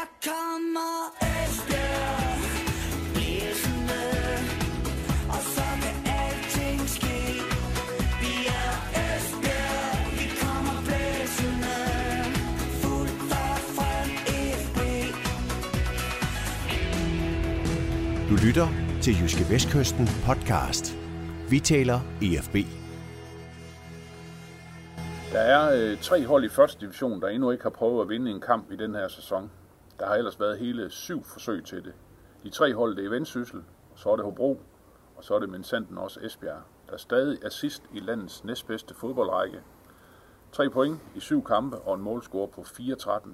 Her kommer Esbjerg Blæsende Og så kan alting ske Vi er Esbjerg Vi kommer blæsende Fuld fart frem FB Du lytter til Jyske Vestkysten podcast. Vi taler EFB. Der er øh, tre hold i første division, der endnu ikke har prøvet at vinde en kamp i den her sæson. Der har ellers været hele syv forsøg til det. De tre hold, det er Vendsyssel, så er det Hobro, og så er det Mensanden også Esbjerg, der stadig er sidst i landets næstbedste fodboldrække. Tre point i syv kampe og en målscore på 4-13.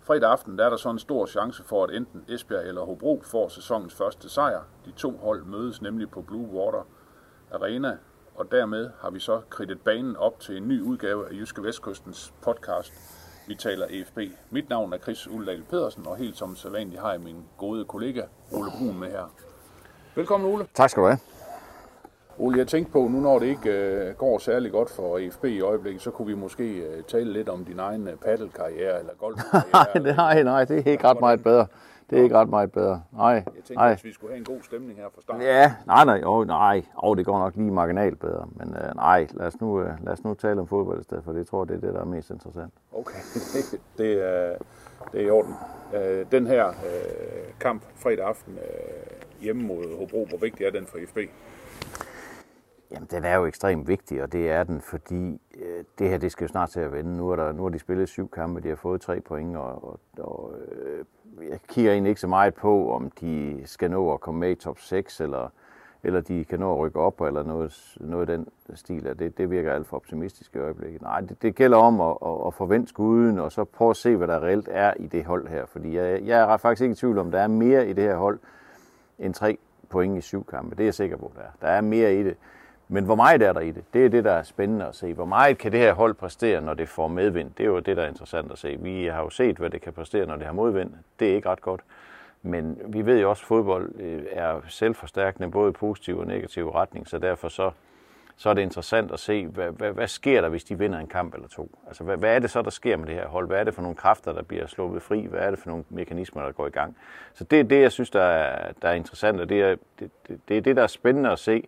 Fredag aften der er der så en stor chance for, at enten Esbjerg eller Hobro får sæsonens første sejr. De to hold mødes nemlig på Blue Water Arena, og dermed har vi så kridtet banen op til en ny udgave af Jyske Vestkystens podcast. Vi taler EFB. Mit navn er Chris Uldal Pedersen, og helt som sædvanligt har jeg min gode kollega Ole Brun med her. Velkommen Ole. Tak skal du have. Ole, jeg tænkte på, nu når det ikke øh, går særlig godt for EFB i øjeblikket, så kunne vi måske øh, tale lidt om din egen øh, paddelkarriere eller golfkarriere. Nej, nej, nej, det er ikke ret meget bedre. Det er ikke ret meget bedre. Nej, Jeg tænkte, nej. at vi skulle have en god stemning her fra starten. Ja, nej, nej, oh, nej, oh, det går nok lige marginalt bedre. Men uh, nej, lad os, nu, uh, lad os nu tale om fodbold i stedet, for det tror det er det, der er mest interessant. Okay, det er, det er i orden. Øh, Den her øh, kamp fredag aften øh, hjemme mod Hobro, hvor vigtig er den for FB? Jamen, den er jo ekstremt vigtig, og det er den, fordi øh, det her, det skal jo snart til at vende. Nu, er der, nu har de spillet syv kampe, de har fået tre point, og, og, og øh, jeg kigger egentlig ikke så meget på, om de skal nå at komme med i top 6, eller, eller de kan nå at rykke op, eller noget, noget af den stil. af Det, det virker alt for optimistisk i øjeblikket. Nej, det, det gælder om at, at, at forvente skuden, og så prøve at se, hvad der reelt er i det hold her. Fordi jeg, jeg er faktisk ikke i tvivl om, der er mere i det her hold, end tre point i syv kampe. Det er jeg sikker på, der er. Der er mere i det. Men hvor meget er der i det? Det er det, der er spændende at se. Hvor meget kan det her hold præstere, når det får medvind? Det er jo det, der er interessant at se. Vi har jo set, hvad det kan præstere, når det har modvind. Det er ikke ret godt. Men vi ved jo også, at fodbold øh, er selvforstærkende, både i positiv og negativ retning, så derfor så, så er det interessant at se, hvad, hvad, hvad sker der, hvis de vinder en kamp eller to? Altså, hvad, hvad er det så, der sker med det her hold? Hvad er det for nogle kræfter, der bliver sluppet fri? Hvad er det for nogle mekanismer, der går i gang? Så det er det, jeg synes, der er, der er interessant, og det er det, det, det er det, der er spændende at se.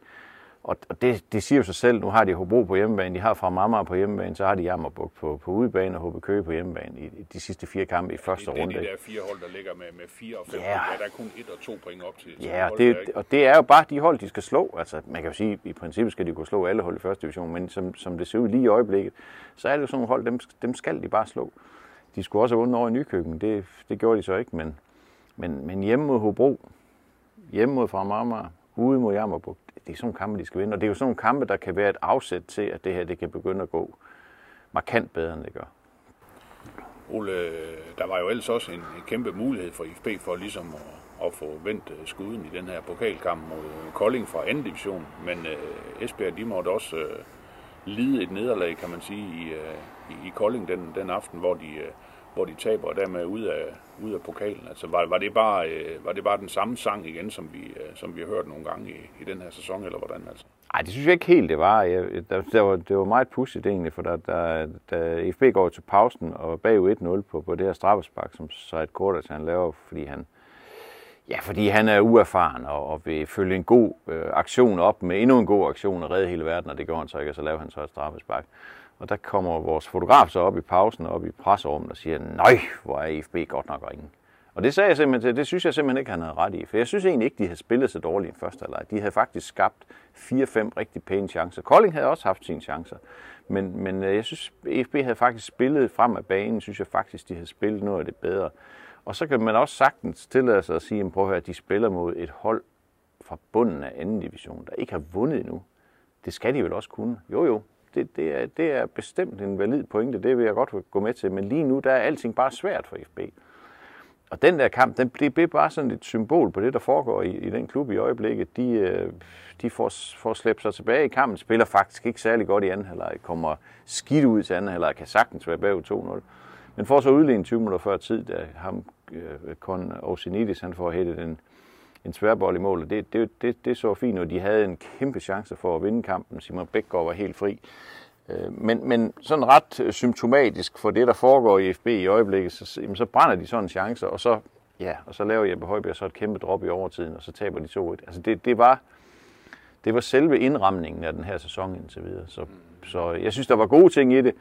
Og og det, det siger jo sig selv, nu har de Hobro på hjemmebane, de har fra Marmar på hjemmebane, så har de Jammerbugt på, på udebane og HB Køge på hjemmebane i, de sidste fire kampe i første det er runde. de der fire hold, der ligger med, med fire og fem. Ja. Ja. Der er kun et og to point op til. Ja, hold, det, og det er jo bare de hold, de skal slå. Altså, man kan jo sige, i princippet skal de kunne slå alle hold i første division, men som, som det ser ud lige i øjeblikket, så er det jo sådan nogle hold, dem, dem skal de bare slå. De skulle også have vundet over i Nykøbing, det, det gjorde de så ikke, men, men, men hjemme mod Hobro, hjemme mod fra Marmar, ude mod Jammerbugt, det er sådan nogle kampe, de skal vinde. Og det er jo sådan nogle kampe, der kan være et afsæt til, at det her det kan begynde at gå markant bedre, end det gør. Ole, der var jo ellers også en, en kæmpe mulighed for IFB for ligesom at, at få vendt øh, skuden i den her pokalkamp mod Kolding fra anden division. Men øh, Esbjerg, de måtte også øh, lide et nederlag, kan man sige, i, øh, i, i Kolding den, den aften, hvor de, øh, hvor de taber og dermed ud af, ud af pokalen. Altså, var, var, det bare, øh, var det bare den samme sang igen, som vi, øh, som vi har hørt nogle gange i, i den her sæson, eller hvordan altså? Nej, det synes jeg ikke helt, det var. Jeg, der, der var det var meget pudsigt egentlig, for da, da, da FB går til pausen og bag 1-0 på, på det her straffespark, som så et han laver, fordi han, ja, fordi han er uerfaren og, og vil følge en god øh, aktion op med endnu en god aktion og redde hele verden, og det går han så ikke, og så laver han så et straffespark. Og der kommer vores fotograf så op i pausen og op i presserummet og siger, nej, hvor er IFB godt nok ringe. Og det sagde jeg simpelthen til, det synes jeg simpelthen ikke, han havde ret i. For jeg synes egentlig ikke, de havde spillet så dårligt i første halvleg. De havde faktisk skabt 4-5 rigtig pæne chancer. Kolding havde også haft sine chancer. Men, men øh, jeg synes, IFB havde faktisk spillet frem af banen, synes jeg faktisk, de havde spillet noget af det bedre. Og så kan man også sagtens tillade sig at sige, prøv at høre, at de spiller mod et hold fra bunden af anden division, der ikke har vundet endnu. Det skal de vel også kunne. Jo, jo, det, det, er, det er bestemt en valid pointe, det vil jeg godt gå med til. Men lige nu, der er alting bare svært for FB. Og den der kamp, den, det bliver bare sådan et symbol på det, der foregår i, i den klub i øjeblikket. De, øh, de får, får slæbt sig tilbage i kampen, spiller faktisk ikke særlig godt i anden halvleg, kommer skidt ud til anden halvleg, kan sagtens være bag 2-0. Men får så udlignet 20 minutter før tid, da ham, øh, Kon Osinidis, han får hættet en, en tværbold i mål, og det, det, det, det så fint, og de havde en kæmpe chance for at vinde kampen. Simon Bækgaard var helt fri. Øh, men, men sådan ret øh, symptomatisk for det, der foregår i FB i øjeblikket, så, jamen, så brænder de sådan en chance, og så, ja, og så laver Jeppe Højbjerg så et kæmpe drop i overtiden, og så taber de 2-1. Altså det, det, var, det var selve indramningen af den her sæson indtil videre. Så, så jeg synes, der var gode ting i det.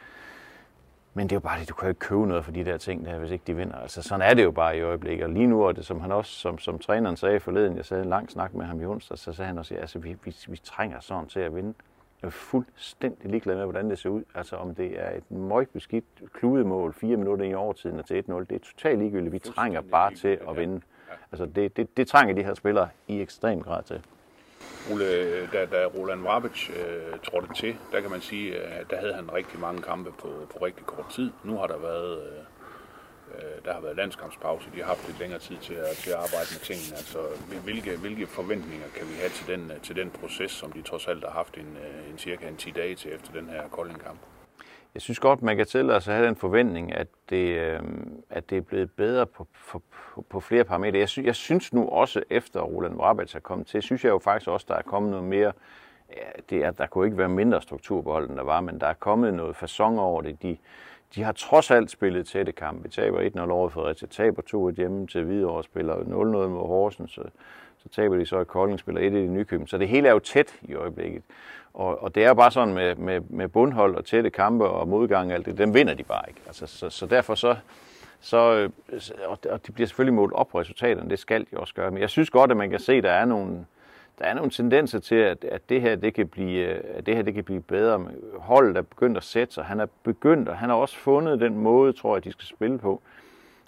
Men det er jo bare det, du kan jo ikke købe noget for de der ting der, hvis ikke de vinder. Altså sådan er det jo bare i øjeblikket. Og lige nu er det, som han også, som, som træneren sagde forleden, jeg sagde en lang snak med ham i onsdag, så sagde han også, at altså, vi, vi, vi trænger sådan til at vinde. Jeg er fuldstændig ligeglad med, hvordan det ser ud. Altså om det er et møgbeskidt kludemål, fire minutter i overtiden og til 1-0, det er totalt ligegyldigt. Vi trænger bare til at vinde. Altså det, det, det trænger de her spillere i ekstrem grad til. Ole, da, da Roland Vrabic øh, trådte til, der kan man sige, at der havde han rigtig mange kampe på, på rigtig kort tid. Nu har der været, øh, øh, der har været landskampspause, de har haft lidt længere tid til at, til at arbejde med tingene. Altså, hvilke, hvilke forventninger kan vi have til den, øh, til den proces, som de trods alt har haft en, en cirka en 10 dage til efter den her Kolding-kamp? Jeg synes godt, man kan tillade sig at have den forventning, at det, øh, at det er blevet bedre på, på, på flere parametre. Jeg, sy, jeg synes nu også, efter Roland Vrabats er kommet til, synes jeg jo faktisk også, der er kommet noget mere, ja, det er, der kunne ikke være mindre struktur på holdet, der var, men der er kommet noget fasong over det. De, de har trods alt spillet tætte kampe. Vi taber 1-0 over Fredericia, taber 2-1 hjemme til Hvidovre, spiller 0-0 mod Horsens, så, taber de så i Kolding, spiller 1-1 i Nykøbing. Så det hele er jo tæt i øjeblikket. Og, og det er bare sådan med, med, med bundhold og tætte kampe og modgang og alt det, dem vinder de bare ikke. Altså, så, så derfor så, så øh, og, og de bliver selvfølgelig målt op på resultaterne, det skal de også gøre. Men jeg synes godt, at man kan se, at der er nogle, der er nogle tendenser til, at, at det her det kan blive, øh, at det her det kan blive bedre. Holdet er begyndt at sætte sig. Han er begyndt, og han har også fundet den måde, tror jeg, de skal spille på.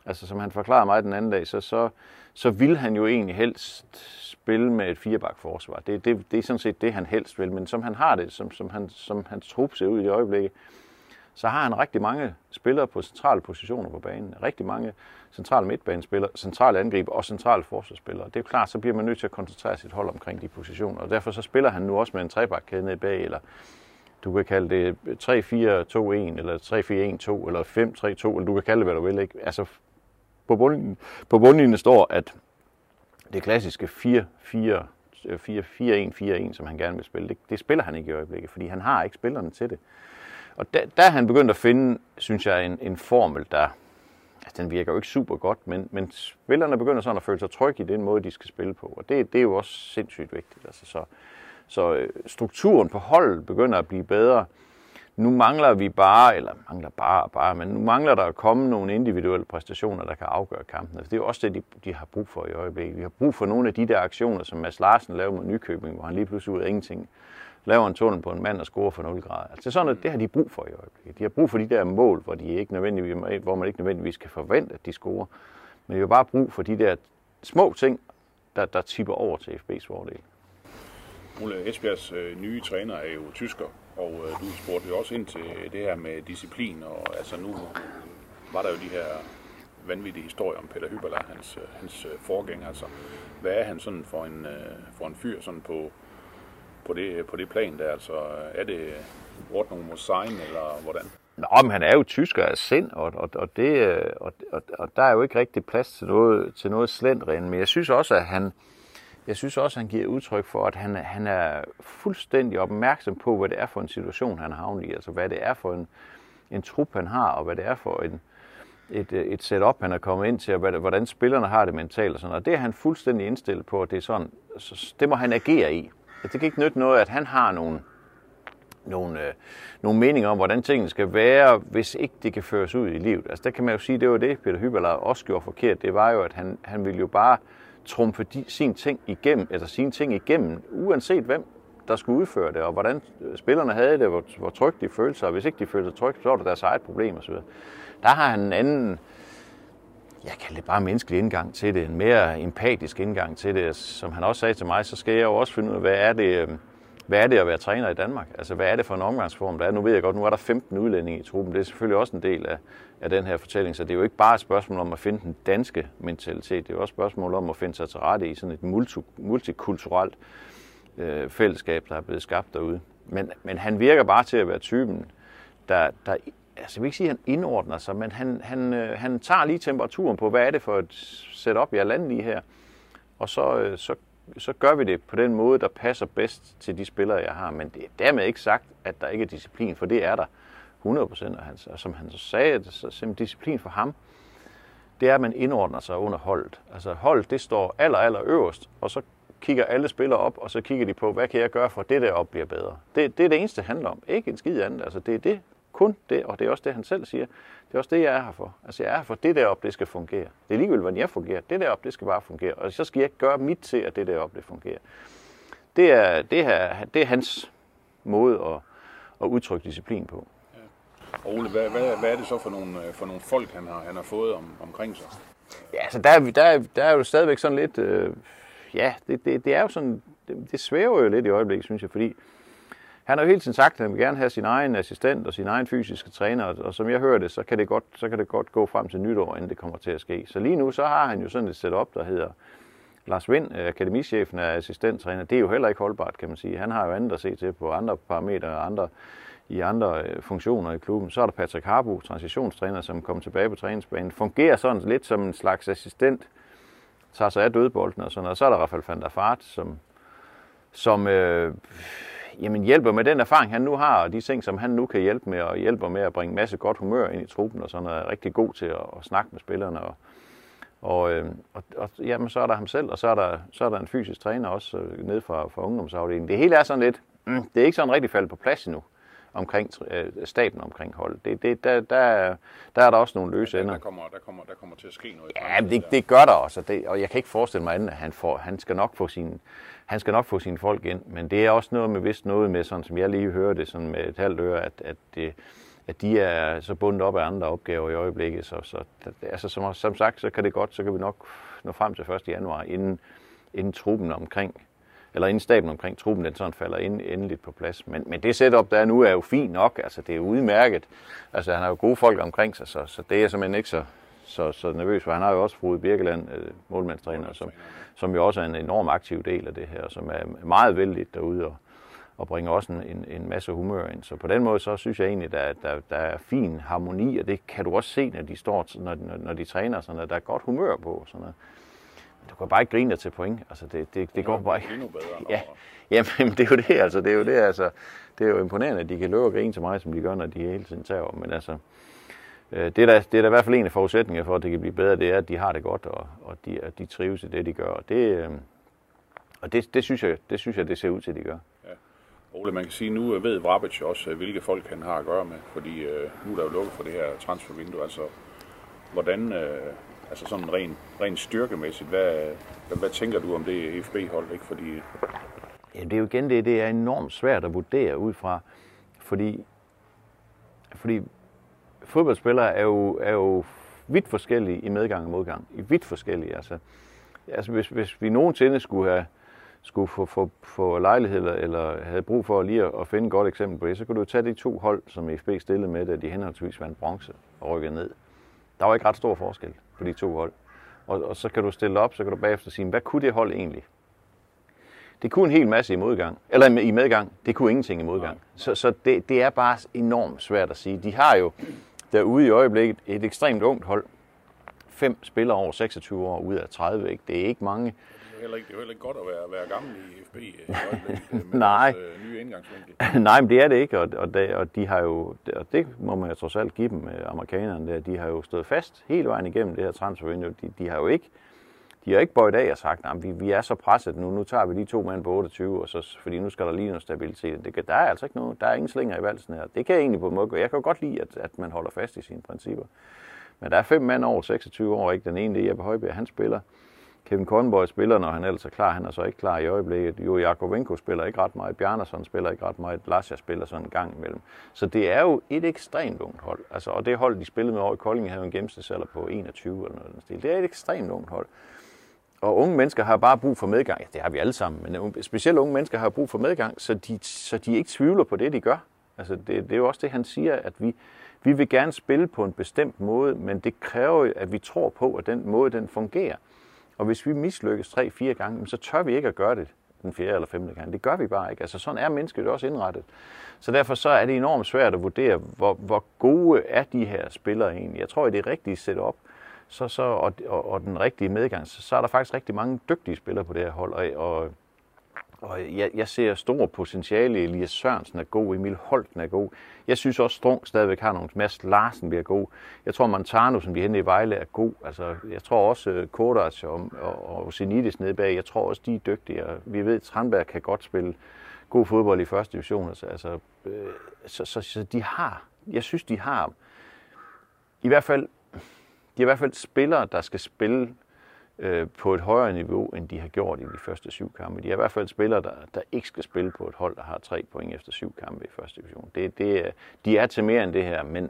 Altså som han forklarede mig den anden dag, så, så, så vil han jo egentlig helst spille med et firebak forsvar. Det, det, det er sådan set det, han helst vil. Men som han har det, som, som, han, som hans trup ser ud i det øjeblik, så har han rigtig mange spillere på centrale positioner på banen. Rigtig mange centrale midtbanespillere, centrale angriber og centrale forsvarsspillere. Det er jo klart, så bliver man nødt til at koncentrere sit hold omkring de positioner. Og derfor så spiller han nu også med en trebakkæde ned bag, eller du kan kalde det 3-4-2-1, eller 3-4-1-2, eller 5-3-2, eller du kan kalde det, hvad du vil. Ikke? Altså, på, bunden, på bundlinjen står, at det klassiske 4-4-1-4-1, som han gerne vil spille, det, det spiller han ikke i øjeblikket, fordi han har ikke spillerne til det. Og der, der er han begyndt at finde, synes jeg, en, en formel, der, altså den virker jo ikke super godt, men, men spillerne begynder sådan at føle sig trygge i den måde, de skal spille på. Og det, det er jo også sindssygt vigtigt. Altså, så, så øh, strukturen på holdet begynder at blive bedre nu mangler vi bare, eller mangler bare bare, men nu mangler der at komme nogle individuelle præstationer, der kan afgøre kampen. For det er jo også det, de, de har brug for i øjeblikket. Vi har brug for nogle af de der aktioner, som Mads Larsen lavede mod Nykøbing, hvor han lige pludselig ud af ingenting laver en tunnel på en mand og scorer for 0 grader. Altså, det er sådan, at det har de brug for i øjeblikket. De har brug for de der mål, hvor, de ikke nødvendigvis, hvor man ikke nødvendigvis kan forvente, at de scorer. Men de har bare brug for de der små ting, der, der tipper over til FB's fordel. Ole Esbjergs øh, nye træner er jo tysker, og øh, du spurgte jo også ind til det her med disciplin, og altså nu var der jo de her vanvittige historier om Peter Hyberla, hans, øh, hans øh, forgænger. Altså, hvad er han sådan for en, øh, for en fyr sådan på, på, det, på det plan der? Altså, er det Ordnung Mosain, eller hvordan? Nå, men han er jo tysker af sind, og, og, og, det, og, og, og der er jo ikke rigtig plads til noget, til noget slendrende. Men jeg synes også, at han, jeg synes også, han giver udtryk for, at han, han er fuldstændig opmærksom på, hvad det er for en situation, han har i. Altså, hvad det er for en, en trup, han har, og hvad det er for en, et, et setup, han er kommet ind til, og hvordan spillerne har det mentalt og sådan Og det er han fuldstændig indstillet på, at det er sådan, så det må han agere i. Det kan ikke nytte noget, at han har nogle, nogle, øh, nogle meninger om, hvordan tingene skal være, hvis ikke det kan føres ud i livet. Altså der kan man jo sige, det var det, Peter Hyberler også gjorde forkert. Det var jo, at han, han ville jo bare trumfe de, sin ting igennem, eller sine ting igennem, uanset hvem der skulle udføre det, og hvordan øh, spillerne havde det, hvor, hvor trygt de følte sig, og hvis ikke de følte sig trygt, så var det deres eget problem osv. Der har han en anden, jeg kalder det bare menneskelig indgang til det, en mere empatisk indgang til det. Som han også sagde til mig, så skal jeg jo også finde ud af, hvad er det, øh, hvad er det at være træner i Danmark? Altså, hvad er det for en omgangsform, der er? Nu ved jeg godt, nu er der 15 udlændinge i truppen. Det er selvfølgelig også en del af, af den her fortælling, så det er jo ikke bare et spørgsmål om at finde den danske mentalitet. Det er jo også et spørgsmål om at finde sig til rette i sådan et multi, multikulturelt øh, fællesskab, der er blevet skabt derude. Men, men han virker bare til at være typen, der, der altså jeg vil ikke sige, at han indordner sig, men han, han, øh, han tager lige temperaturen på, hvad er det for et setup, jeg lander i her. Og så, øh, så så gør vi det på den måde, der passer bedst til de spillere, jeg har. Men det er dermed ikke sagt, at der ikke er disciplin, for det er der 100%. Og, han, og som han så sagde, så simpelthen disciplin for ham, det er, at man indordner sig under holdet. Altså holdet, det står aller, aller øverst, og så kigger alle spillere op, og så kigger de på, hvad kan jeg gøre for, at det der op bliver bedre. Det, det er det eneste, det handler om. Ikke en skid andet. Altså, det er det, kun det, og det er også det, han selv siger. Det er også det, jeg er her for. Altså, jeg er her for, det deroppe, det skal fungere. Det er ligegyldigt, hvordan jeg fungerer. Det deroppe, det skal bare fungere. Og så skal jeg gøre mit til, at det deroppe, det fungerer. Det er, det her, det er hans måde at, at udtrykke disciplin på. Og Ole, hvad, hvad, hvad er det så for nogle, øh, for nogle folk, han har, han har fået om, omkring sig? Ja, altså der, er vi- der, er- der er jo stadigvæk sådan lidt, øh, ja, det, det, det er jo sådan, det, det svæver jo lidt i øjeblikket, synes jeg, fordi han har jo hele tiden sagt, at han vil gerne have sin egen assistent og sin egen fysiske træner, og, som jeg hører det, så kan det, godt, så kan det godt gå frem til nytår, inden det kommer til at ske. Så lige nu, så har han jo sådan et setup, der hedder Lars Vind, øh, akademichefen er assistenttræner. Det er jo heller ikke holdbart, kan man sige. Han har jo andet at se til på andre parametre og andre, i andre øh, funktioner i klubben. Så er der Patrick Harbo, transitionstræner, som kommer tilbage på træningsbanen. Fungerer sådan lidt som en slags assistent, tager sig af dødbolden og sådan noget. Og så er der Rafael van der Fart, som, som øh, jamen hjælper med den erfaring, han nu har, og de ting, som han nu kan hjælpe med, og hjælper med at bringe masse godt humør ind i truppen, og sådan noget, er rigtig god til at, at snakke med spillerne. Og, og, øh, og, og jamen, så er der ham selv, og så er der, så er der en fysisk træner også øh, nede fra, fra ungdomsafdelingen. Det hele er sådan lidt, mm, det er ikke sådan rigtig faldet på plads endnu omkring øh, staben omkring holdet. Det, det, der, der, der er der også nogle løse ender. Der kommer, der, kommer, der kommer til at ske noget. Ja, men det, det gør der også, og, det, og jeg kan ikke forestille mig andet, at han, får, han, skal nok få sin, han skal nok få sine folk ind. Men det er også noget med, vist noget med, sådan som jeg lige hører det sådan med et halvt øre, at, at, det, at de er så bundet op af andre opgaver i øjeblikket. Så, så altså, som, som sagt, så kan det godt, så kan vi nok nå frem til 1. januar, inden, inden truppen omkring eller inden staben omkring truppen, den sådan falder ind, endeligt på plads. Men, men det setup, der er nu, er jo fint nok. Altså, det er udmærket. Altså, han har jo gode folk omkring sig, så, så det er jeg simpelthen ikke så, så, så nervøs for. Han har jo også Frode Birkeland, øh, målmandstræner, som, som jo også er en enorm aktiv del af det her, som er meget vældig derude og, og bringer også en, en, en masse humør ind. Så på den måde, så synes jeg egentlig, der, der, der er fin harmoni, og det kan du også se, når de står, når, når, når de træner, sådan at der er godt humør på. Sådan noget. Du kan bare ikke grine dig til point. Altså, det, det, det går bare ikke. Endnu bedre. Ja, jamen, det er jo det, altså. Det er jo det, altså. Det er jo imponerende, at de kan løbe og grine til mig, som de gør, når de hele tiden tager Men altså, det er, da, det er da i hvert fald en af forudsætningerne for, at det kan blive bedre, det er, at de har det godt, og, og de, at de trives i det, de gør. Og det, øh, og det, det, synes jeg, det synes jeg, det ser ud til, at de gør. Ole, man kan sige, nu ved Vrabic også, øh, hvilke folk han har at gøre med, fordi øh, nu er der jo lukket for det her transfervindue. Altså, hvordan, øh, altså sådan rent, rent styrkemæssigt, hvad, hvad, hvad tænker du om det FB-hold? Ikke? Fordi Ja, det er jo igen det, det er enormt svært at vurdere ud fra, fordi, fordi fodboldspillere er jo, er jo vidt forskellige i medgang og modgang. I vidt forskellige, altså. Altså hvis, hvis vi nogensinde skulle have skulle få, få, få lejlighed eller, havde brug for lige at, at finde et godt eksempel på det, så kunne du tage de to hold, som FB stillede med, da de henholdsvis vandt bronze og rykkede ned. Der var ikke ret stor forskel på de to hold. Og, og så kan du stille op, så kan du bagefter sige, hvad kunne det hold egentlig? Det kunne en hel masse i modgang, eller i medgang. Det kunne ingenting i modgang. Så, så det, det er bare enormt svært at sige. De har jo derude i øjeblikket et ekstremt ungt hold. Fem spillere over 26 år ud af 30. Ikke? Det er ikke mange. det er heller ikke, det er heller ikke godt at være, være gammel i FB i øjeblikket, øh, Nej. deres, øh, nye indgangsvinkel. Nej, men det er det ikke, og, og, det, og de har jo, og det må man jo trods alt give dem, øh, amerikanerne der, de har jo stået fast hele vejen igennem det her transfervindue. De, de har jo ikke, de har ikke bøjet af og sagt, at vi, vi er så presset nu, nu tager vi de to mand på 28, og så, fordi nu skal der lige noget stabilitet. Det, der er altså ikke noget, der er ingen slinger i valsen her. Det kan jeg egentlig på en måde gøre. Jeg kan jo godt lide, at, at man holder fast i sine principper. Men der er fem mænd over 26 år, ikke? Den ene, det er Jeppe Højbjerg, han spiller. Kevin Conboy spiller, når han ellers er klar. Han er så ikke klar i øjeblikket. Jo, Jakovenko spiller ikke ret meget. Bjarnason spiller ikke ret meget. Lasja spiller sådan en gang imellem. Så det er jo et ekstremt ungt hold. Altså, og det hold, de spillede med over i Kolding, havde en gennemsnitsalder på 21 eller noget den stil. Det er et ekstremt ungt hold. Og unge mennesker har bare brug for medgang. Ja, det har vi alle sammen, men specielt unge mennesker har brug for medgang, så de, så de ikke tvivler på det, de gør. Altså, det, det er jo også det, han siger, at vi, vi vil gerne spille på en bestemt måde, men det kræver jo, at vi tror på, at den måde, den fungerer. Og hvis vi mislykkes tre-fire gange, så tør vi ikke at gøre det den fjerde eller femte gang. Det gør vi bare ikke. Altså sådan er mennesket også indrettet. Så derfor så er det enormt svært at vurdere, hvor, hvor gode er de her spillere egentlig. Jeg tror, at det rigtige setup, så, så, og, og, og den rigtige medgang, så, så er der faktisk rigtig mange dygtige spillere på det her hold, og, og og jeg, jeg ser stor potentiale. i Elias Sørensen er god, Emil Holten er god. Jeg synes også, Strung stadigvæk har nogle. Mads Larsen bliver god. Jeg tror, Montano, som vi henter i Vejle, er god. Altså, jeg tror også, uh, og, og, og Zenidis nede bag, jeg tror også, de er dygtige. Og vi ved, at Tranberg kan godt spille god fodbold i første division. Altså, altså, øh, så, så, så de har, jeg synes, de har i hvert fald, de er i hvert fald spillere, der skal spille øh, på et højere niveau, end de har gjort i de første syv kampe. De er i hvert fald spillere, der, der ikke skal spille på et hold, der har tre point efter syv kampe i første division. Det, det, de er til mere end det her, men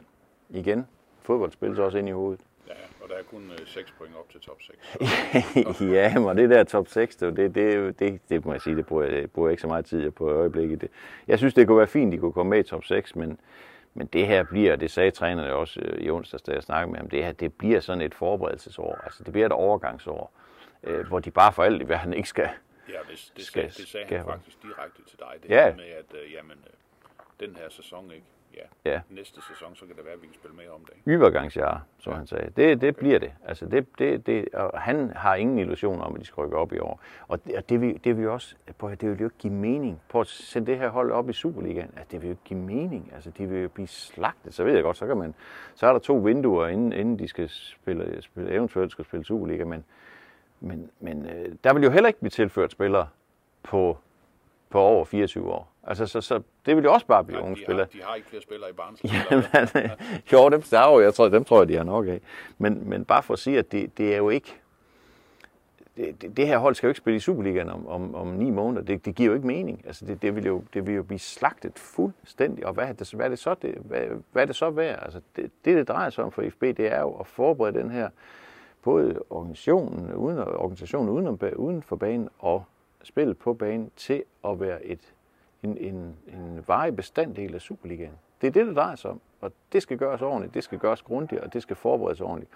igen, fodbold spilles også ind i hovedet. Ja, og der er kun øh, 6 point op til top 6. ja, men det der top 6, det, det, det, det, må jeg sige, det bruger, jeg, bruger jeg ikke så meget tid på i øjeblikket. Det, jeg synes, det kunne være fint, de kunne komme med i top 6, men, men det her bliver, det sagde trænerne også øh, i onsdags, da jeg snakkede med ham, det her, det bliver sådan et forberedelsesår. Altså, det bliver et overgangsår, øh, hvor de bare for alt i verden ikke skal... Ja, det, det, Skal- det sagde skal- han faktisk direkte til dig. Det Ja. med, at øh, jamen, øh, den her sæson, ikke? Ja. Ja. Næste sæson, så kan det være, at vi kan spille mere om det. Ybergangsjahr, som han sagde. Det, det bliver det. Altså det, det, det, og han har ingen illusioner om, at de skal rykke op i år. Og det, og det, vil, det vil jo også, at- det vil jo ikke give mening. På at sende det her hold op i Superligaen, altså det vil jo ikke give mening. Altså de vil jo blive slagtet. Så ved jeg godt, så kan man, så er der to vinduer, inden, inden de skal spille, spille, eventuelt skal spille Superliga, men, men, men øh, der vil jo heller ikke blive tilført spillere på, på over 24 år. Altså, så, så det vil jo også bare blive unge de, spillere. har, de har ikke flere spillere i Barnes. Jamen, jo, dem, der er jo, jeg tror, dem tror jeg, de har nok af. Men, men bare for at sige, at det, det er jo ikke... Det, det, det her hold skal jo ikke spille i Superligaen om, om, om ni måneder. Det, det giver jo ikke mening. Altså, det, det, vil jo, det vil jo blive slagtet fuldstændig. Og hvad er det, hvad er det så, det, hvad, hvad er det så værd? Altså, det, det, det drejer sig om for FB, det er jo at forberede den her både organisationen, uden, organisationen uden, uden for banen og spillet på banen til at være et, en, en, en varig bestanddel af Superligaen. Det er det, det drejer sig om. Og det skal gøres ordentligt, det skal gøres grundigt, og det skal forberedes ordentligt.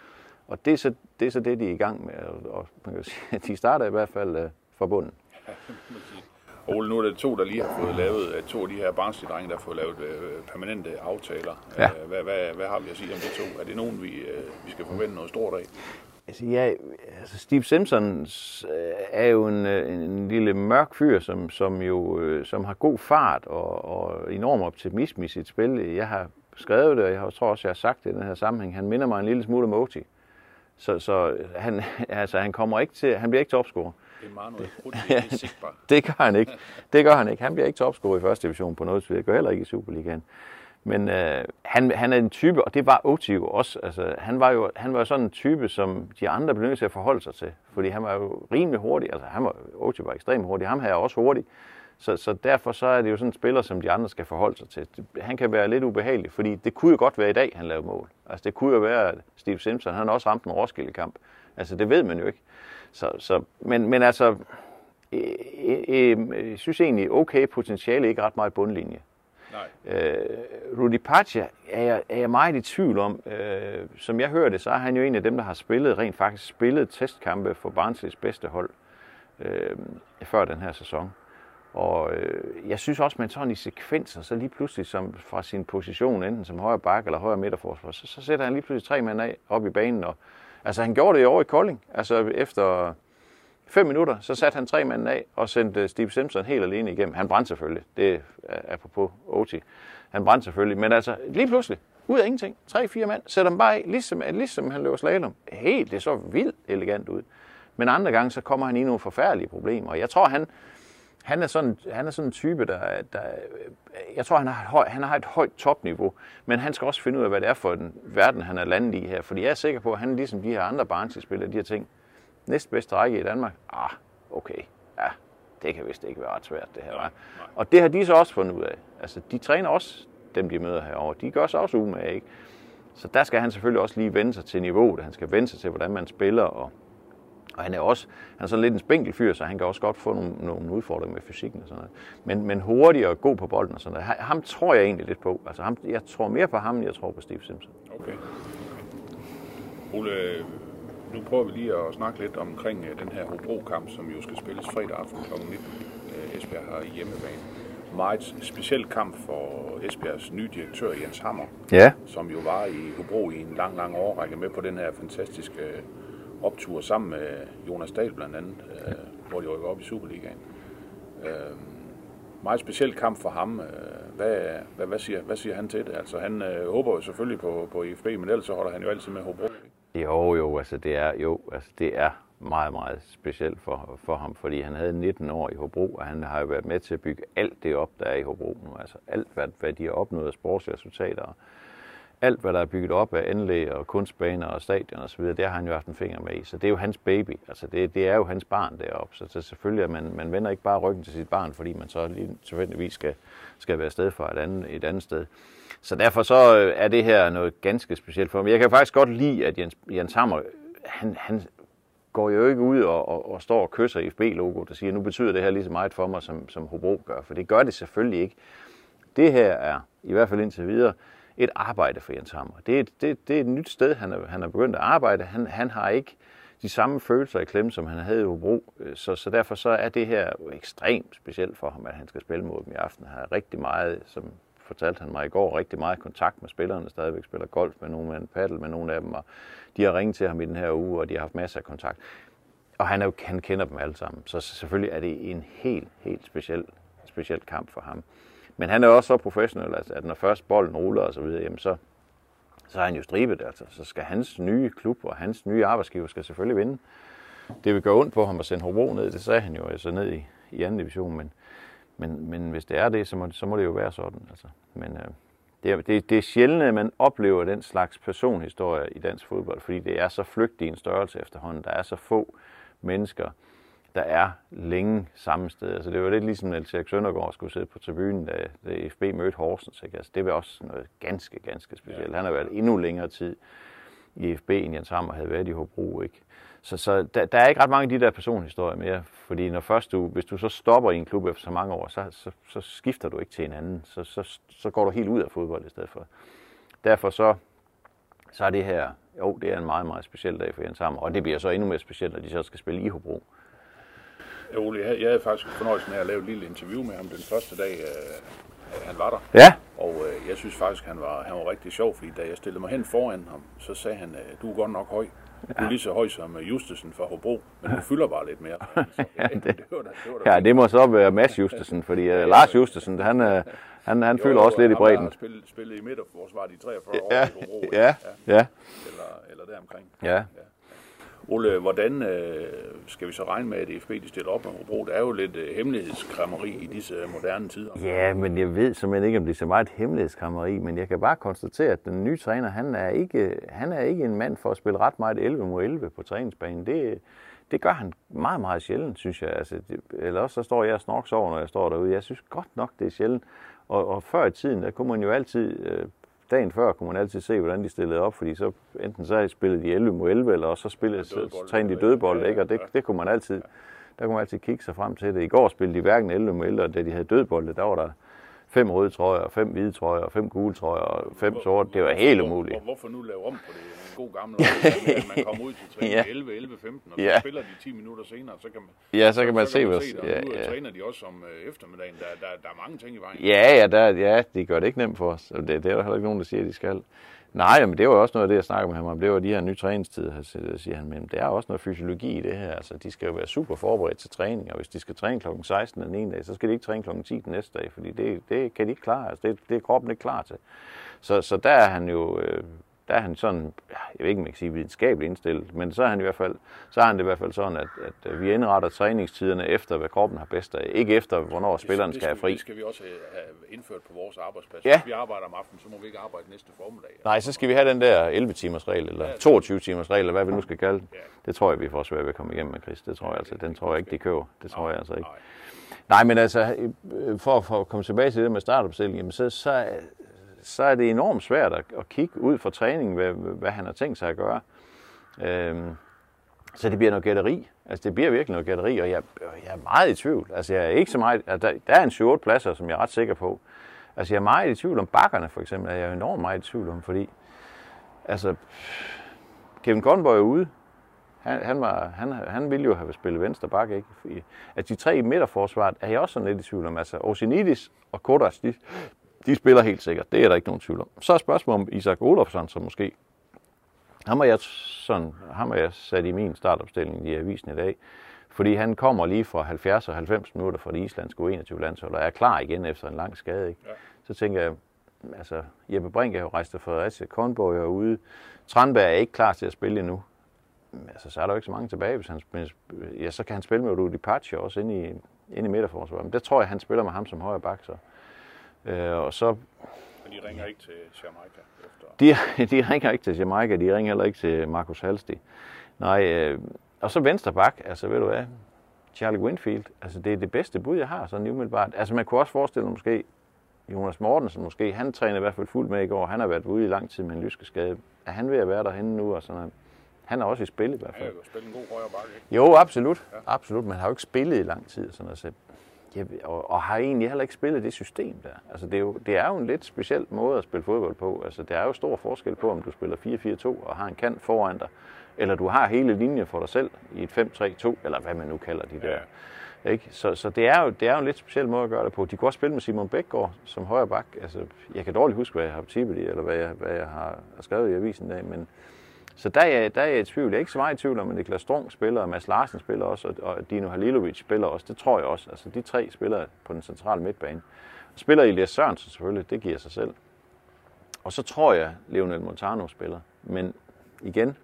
Og det er så det, er så det de er i gang med. Og, man kan sige, at de starter i hvert fald uh, fra bunden. Ole, nu er det to, der lige har fået lavet, øh, to af de her barnslige der har fået lavet øh, permanente aftaler. Ja. Øh, Hvad, hvad, hvad har vi at sige om de to? Er det nogen, vi, øh, vi skal forvente noget stort af? Altså, ja, altså Steve Simpson øh, er jo en, øh, en, en lille mørk fyr, som, som jo øh, som har god fart og, og enorm optimisme i sit spil. Jeg har skrevet det, og jeg tror også, jeg har sagt det i den her sammenhæng. Han minder mig en lille smule om Oti. Så, så han, altså, han kommer ikke til, han bliver ikke topscorer. Det er krudt, det. Det gør han ikke. Det gør han ikke. Han bliver ikke topscorer i første division på noget, det gør heller ikke i Superligaen. Men øh, han, han er en type, og det var Oti jo også. Altså, han var jo han var sådan en type, som de andre blev nødt til at forholde sig til. Fordi han var jo rimelig hurtig. Altså, han var, Oti var ekstremt hurtig. Ham her er også hurtig. Så, så derfor så er det jo sådan en spiller, som de andre skal forholde sig til. Han kan være lidt ubehagelig, fordi det kunne jo godt være i dag, han lavede mål. Altså det kunne jo være, at Steve Simpson, han har også ramt en Roskilde-kamp. Altså det ved man jo ikke. Så, så, men, men altså, øh, øh, øh, jeg synes egentlig, okay potentiale, ikke ret meget bundlinje. Øh, Rudi Pacha er jeg, er jeg meget i tvivl om. Øh, som jeg hører det, så er han jo en af dem, der har spillet, rent faktisk spillet testkampe for Barnsleys bedste hold øh, før den her sæson. Og øh, jeg synes også, man sådan i sekvenser, så lige pludselig som fra sin position, enten som højre bak eller højre midterforsvar, så, så sætter han lige pludselig tre mænd af op i banen. Og, altså han gjorde det i år i Kolding. Altså efter fem minutter, så satte han tre mænd af og sendte øh, Steve Simpson helt alene igennem. Han brændte selvfølgelig. Det er øh, apropos Oti. Han brændte selvfølgelig. Men altså lige pludselig, ud af ingenting, tre-fire mand, sætter dem bare af, ligesom, ligesom han løber slalom. Helt, det så vildt elegant ud. Men andre gange, så kommer han i nogle forfærdelige problemer. Jeg tror, han, han er sådan, han er sådan en type, der, der øh, jeg tror, han har, et høj, han har et højt topniveau, men han skal også finde ud af, hvad det er for en verden, han er landet i her. Fordi jeg er sikker på, at han ligesom de her andre barnespillere, de her ting, næstbedste række i Danmark, ah, okay, ja, det kan vist ikke være ret svært, det her. Nej, Og det har de så også fundet ud af. Altså, de træner også dem, de møder herovre. De gør sig også umage, ikke? Så der skal han selvfølgelig også lige vende sig til niveauet. Han skal vende sig til, hvordan man spiller, og og han er også han er sådan lidt en spinkel fyr, så han kan også godt få nogle, nogle udfordringer med fysikken og sådan noget. Men, men hurtig og god på bolden og sådan noget. Ham- Ham tror jeg egentlig lidt på. Altså ham, jeg tror mere på ham, end jeg tror på Steve Simpson. Okay. Ole, nu prøver vi lige at snakke lidt omkring øh, den her Hobro-kamp, som jo skal spilles fredag aften kl. 19. Øh, Esbjerg har hjemmebane. meget speciel kamp for Esbjergs nye direktør Jens Hammer, Ja, som jo var i Hobro i en lang, lang årrække med på den her fantastiske optur sammen med Jonas Dahl blandt andet, øh, hvor de rykker op i Superligaen. Øh, meget speciel kamp for ham. Øh, Hvad, hvad, hvad, siger, hvad siger han til det? Altså, han øh, håber jo selvfølgelig på, på IFB, men ellers så holder han jo altid med Hobro. Jo, jo, altså det er, jo, altså det er meget, meget specielt for, for ham, fordi han havde 19 år i Hobro, og han har jo været med til at bygge alt det op, der er i Hobro nu. Altså alt, hvad, hvad de har opnået af sportsresultater, alt, hvad der er bygget op af anlæg og kunstbaner og stadion osv., det har han jo haft en finger med i. Så det er jo hans baby. Altså det, det er jo hans barn deroppe. Så, så selvfølgelig, at man, man vender ikke bare ryggen til sit barn, fordi man så lige tilfældigvis skal, skal være sted for et andet, et andet sted. Så derfor så øh, er det her noget ganske specielt for mig. Jeg kan faktisk godt lide, at Jens, Jens Hammer, han, han går jo ikke ud og, og, og står og kysser IFB-logoet og siger, nu betyder det her lige så meget for mig, som, som Hobro gør. For det gør det selvfølgelig ikke. Det her er, i hvert fald indtil videre, et arbejde for Jens Hammer. Det er, et- det, det er et nyt sted, han er, han er begyndt at arbejde. Han, han har ikke de samme følelser i klemme, som han havde i Hobro. Øh, så, så derfor så er det her jo ekstremt specielt for ham, at han skal spille mod dem i aften. Han har rigtig meget, som fortalte han mig i går, rigtig meget kontakt med spillerne, stadigvæk spiller golf med nogle med en paddle med nogle af dem, og de har ringet til ham i den her uge, og de har haft masser af kontakt. Og han, er jo, han kender dem alle sammen, så selvfølgelig er det en helt, helt speciel, speciel kamp for ham. Men han er også så professionel, altså, at når først bolden ruller og så videre, jamen så, så er han jo stribet. Altså. Så skal hans nye klub og hans nye arbejdsgiver skal selvfølgelig vinde. Det vil gøre ondt på ham at sende Hobro ned, det sagde han jo altså ned i, i anden division, men, men, men hvis det er det, så må, så må det jo være sådan. Altså. Men øh, det, er, det, det er sjældent, at man oplever den slags personhistorie i dansk fodbold, fordi det er så flygtig en størrelse efterhånden. Der er så få mennesker, der er længe samme sted. Altså, det var lidt ligesom, at Erik Søndergaard skulle sidde på tribunen, da, da FB mødte Horsens. Ikke? Altså, det var også noget ganske, ganske specielt. Han har været endnu længere tid i FB, end Jens Hammer havde været i Hobro. Ikke? Så, så der, der, er ikke ret mange af de der personhistorier mere, fordi når først du, hvis du så stopper i en klub efter så mange år, så, så, så skifter du ikke til en anden. Så, så, så går du helt ud af fodbold i stedet for. Derfor så, så er det her, jo, det er en meget, meget speciel dag for Jens Hammer, og det bliver så endnu mere specielt, når de så skal spille i Hobro. Ja, Ole, jeg jeg havde faktisk fornøjelsen af at lave et lille interview med ham den første dag, øh, han var der. Ja, Og øh, jeg synes faktisk, han var, han var rigtig sjov, fordi da jeg stillede mig hen foran ham, så sagde han, øh, du er godt nok høj. Du er lige så høj som øh, Justesen fra Hobro, men du fylder bare lidt mere. Så, ja, det, det, var da, det var da ja, det må så være Mads Justesen, fordi uh, Lars Justesen, han, uh, han, han føler også lidt i bredden. Han spillet, spillet i midterforsvaret i 43 år Ja, i Hobro. ja, ja. ja, Eller, eller deromkring. ja. Ole, hvordan øh, skal vi så regne med, at FB de stiller op med Hobro? Der er jo lidt øh, hemmelighedskrammeri i disse øh, moderne tider. Ja, men jeg ved simpelthen ikke, om det er så meget hemmelighedskrammeri, men jeg kan bare konstatere, at den nye træner, han er ikke, han er ikke en mand for at spille ret meget 11 mod 11 på træningsbanen. Det, det gør han meget, meget sjældent, synes jeg. Altså, det, eller også så står jeg og snorks over, når jeg står derude. Jeg synes godt nok, det er sjældent. Og, og før i tiden, der kunne man jo altid, øh, dagen før kunne man altid se, hvordan de stillede op, fordi så enten så spillede de 11 mod 11, eller så spillede, så, dødbold. trænede de dødbold, ikke? og det, det kunne man altid, der kunne man altid kigge sig frem til det. I går spillede de hverken 11 mod 11, og da de havde dødbolde, der var der fem røde trøjer, fem hvide trøjer, fem gule trøjer og fem sorte. Det var helt umuligt. Hvor, hvorfor nu lave om på det? En god gammel at man kommer ud til træning Ja. 11, 11, 15, og så Ja. spiller de 10 minutter senere, så kan man, Ja, så kan man se, kan hvad... det, og Ja, nu ja. træner de også om øh, eftermiddagen. Der, der, der er mange ting i vejen. Ja, ja, der, ja, de gør det ikke nemt for os. Og det, det er der heller ikke nogen, der siger, at de skal. Nej, men det var jo også noget af det, jeg snakker med ham om. Det var de her nye træningstider, siger han. Men der er også noget fysiologi i det her. Altså, de skal jo være super forberedt til træning, og hvis de skal træne kl. 16 den ene dag, så skal de ikke træne kl. 10 den næste dag, fordi det, det kan de ikke klare. Altså, det, det er kroppen ikke klar til. Så, så der er han jo, øh, der er han sådan, ja, jeg ved ikke, om jeg kan sige videnskabeligt indstillet, men så er han i hvert fald, så er han det i hvert fald sådan, at, at øh, vi indretter træningstiderne efter, hvad kroppen har bedst af. Ikke efter, hvornår spilleren det skal have fri. Det skal vi også have indført på vores arbejdsplads. Ja. Hvis vi arbejder om aftenen, så må vi ikke arbejde næste formiddag. Nej, så skal vi have den der 11 timers regel, eller 22 timers regel, eller hvad vi nu skal kalde den. Det tror jeg, vi får svært ved at komme igennem med, Chris. Det tror jeg altså. Den tror jeg ikke, de køber. Det tror jeg altså ikke. Nej, men altså, øh, for, for at komme tilbage til det med startopstillingen, så, så, så er det enormt svært at, at kigge ud fra træningen, hvad, hvad han har tænkt sig at gøre. Øhm, så det bliver noget gætteri. Altså, det bliver virkelig noget gætteri, og jeg, jeg er meget i tvivl. Altså, jeg er ikke så meget... Altså, der, der er en 7-8 pladser, som jeg er ret sikker på. Altså, jeg er meget i tvivl om bakkerne, for eksempel. Er jeg enormt meget i tvivl om, fordi... Altså, Kevin Conboy er ude. Han, han, var, han, han ville jo have spillet venstre bakke, ikke? Fordi, at de tre i midterforsvaret er jeg også sådan lidt i tvivl om. Altså, Osinidis og Kodas, de, de spiller helt sikkert. Det er der ikke nogen tvivl om. Så er spørgsmålet om Isak Olofsson, som måske... Ham har jeg, sådan, ham har jeg sat i min startopstilling i avisen i dag. Fordi han kommer lige fra 70 og 90 minutter fra det islandske U21-landshold og er klar igen efter en lang skade. Ikke? Ja. Så tænker jeg, altså Jeppe Brink er jo rejst til Fredericia, Kornborg er ude, Tranberg er ikke klar til at spille endnu. Men, altså, så er der jo ikke så mange tilbage, hvis han spiller, ja, så kan han spille med Rudi Pachi også inde i, inde i midterforsvaret. Men det tror jeg, han spiller med ham som højre bak. Så. Øh, og så... Men de ringer ikke til Jamaica efter... De, de ringer ikke til Jamaica, de ringer heller ikke til Markus Halsti. Nej, øh, og så venstre bak, altså ved du hvad, Charlie Winfield, altså det er det bedste bud, jeg har sådan umiddelbart. Altså man kunne også forestille sig måske, Jonas Mortensen måske, han træner i hvert fald fuldt med i går, han har været ude i lang tid med en lyskeskade. Er han ved at være derhenne nu? Og sådan noget? Han er også i spil i hvert fald. Jo spille en god højre bakke, ikke? Jo, absolut. Ja. Absolut, men han har jo ikke spillet i lang tid. Sådan noget, jeg, og, og, har egentlig heller ikke spillet det system der. Altså det er, jo, det er jo en lidt speciel måde at spille fodbold på. Altså det er jo stor forskel på, om du spiller 4-4-2 og har en kant foran dig, eller du har hele linjen for dig selv i et 5-3-2, eller hvad man nu kalder de der. Ja. Ikke? Så, så det, er jo, det er jo en lidt speciel måde at gøre det på. De kunne også spille med Simon Bækgaard som højre bak. Altså, jeg kan dårligt huske, hvad jeg har tippet i, eller hvad jeg, hvad jeg har skrevet i avisen i dag, men så der er, der er jeg i tvivl. Jeg er ikke så meget i tvivl om, at Niklas Strung spiller, og Mads Larsen spiller også, og Dino Halilovic spiller også. Det tror jeg også. Altså de tre spiller på den centrale midtbane. Spiller Elias Sørensen selvfølgelig, det giver sig selv. Og så tror jeg, Lionel Montano spiller. Men igen,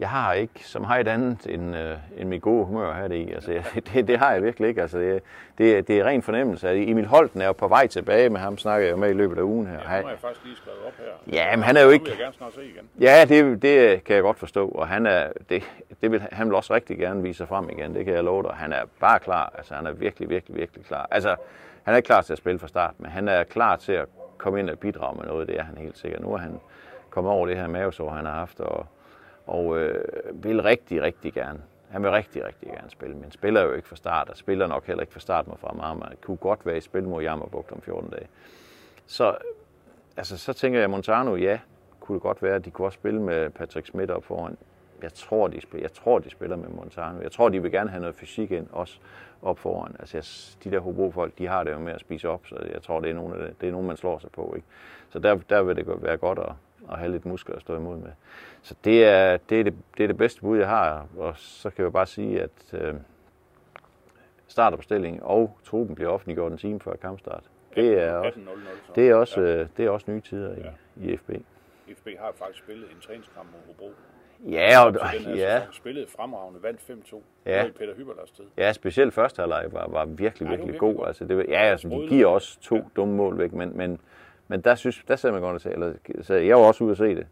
jeg har ikke så meget andet end, øh, end mit gode humør her i. Altså, jeg, det, det, har jeg virkelig ikke. Altså, det, det, det er ren fornemmelse. Emil Holten er jo på vej tilbage med ham, snakker jeg jo med i løbet af ugen her. Ja, han har jeg faktisk lige skrevet op her. Ja, men han er jo ikke... jeg gerne snart se igen. Ja, det, det kan jeg godt forstå. Og han, er, det, det vil, han vil også rigtig gerne vise sig frem igen, det kan jeg love dig. Han er bare klar. Altså, han er virkelig, virkelig, virkelig klar. Altså, han er ikke klar til at spille fra start, men han er klar til at komme ind og bidrage med noget. Det er han helt sikkert. Nu er han kommet over det her mavesår, han har haft, og og øh, vil rigtig, rigtig gerne. Han vil rigtig, rigtig gerne spille, men spiller jo ikke fra start, og spiller nok heller ikke fra start med fra Det kunne godt være i spil mod Jammerbugt om 14 dage. Så, altså, så tænker jeg, Montano, ja, kunne det godt være, at de kunne også spille med Patrick Schmidt op foran. Jeg tror, de spiller, jeg tror, de spiller med Montano. Jeg tror, de vil gerne have noget fysik ind også op foran. Altså, jeg, de der Hobro-folk, de har det jo med at spise op, så jeg tror, det er nogen, det, det er nogen man slår sig på. Ikke? Så der, der vil det være godt at, at have lidt muskler at stå imod med. Så det er det, er det, det, er det bedste bud, jeg har. Og så kan jeg bare sige, at øh, startopstilling og truppen bliver offentliggjort en time før kampstart. Det er også, det er også, ja. det er også nye tider i, ja. i FB. FB har faktisk spillet en træningskamp mod Hobro. Ja, og ja. spillet fremragende, vandt 5-2 ja. i Peter Hyberlers tid. Ja, specielt første halvleg var, var virkelig, ja, virkelig, virkelig god. Altså, det, ja, altså, de giver også to ja. dumme mål væk, men, men, men der, synes, der ser man godt at se, eller så jeg var også ude at se det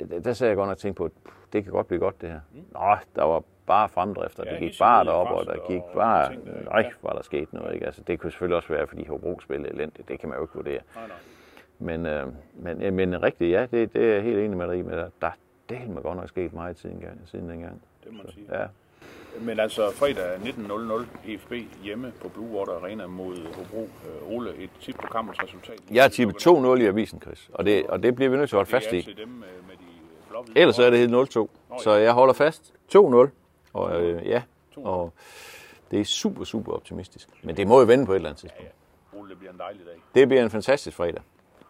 der sagde jeg godt nok tænkt på, at det kan godt blive godt det her. Mm. Nå, der var bare fremdrift, og ja, det gik bare derop, og der gik bare, nej, var der sket noget. Ikke? Altså, det kunne selvfølgelig også være, fordi Hobro spillede elendigt, det kan man jo ikke vurdere. Nej, nej. Men, øh, men, men rigtigt, ja, det, det er jeg helt enig med dig i, men der, der er godt nok sket meget siden, siden dengang. Det må man sige. Ja. Men altså fredag 19.00 EFB hjemme på Blue Water Arena mod Hobro. Øh, Ole, et tip på kampens resultat? Jeg har tippet 2-0 i avisen, Chris, og det, og det bliver vi nødt til at holde fast i. Dem med de Ellers er det helt 0-2, så jeg holder fast 2-0. Og øh, ja, og det er super, super optimistisk. Men det må jo vende på et eller andet tidspunkt. Ja, ja. Ole, det bliver en dejlig dag. Det bliver en fantastisk fredag.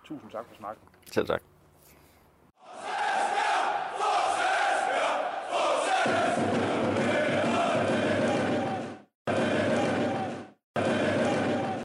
Tusind tak for snakken. Selv tak.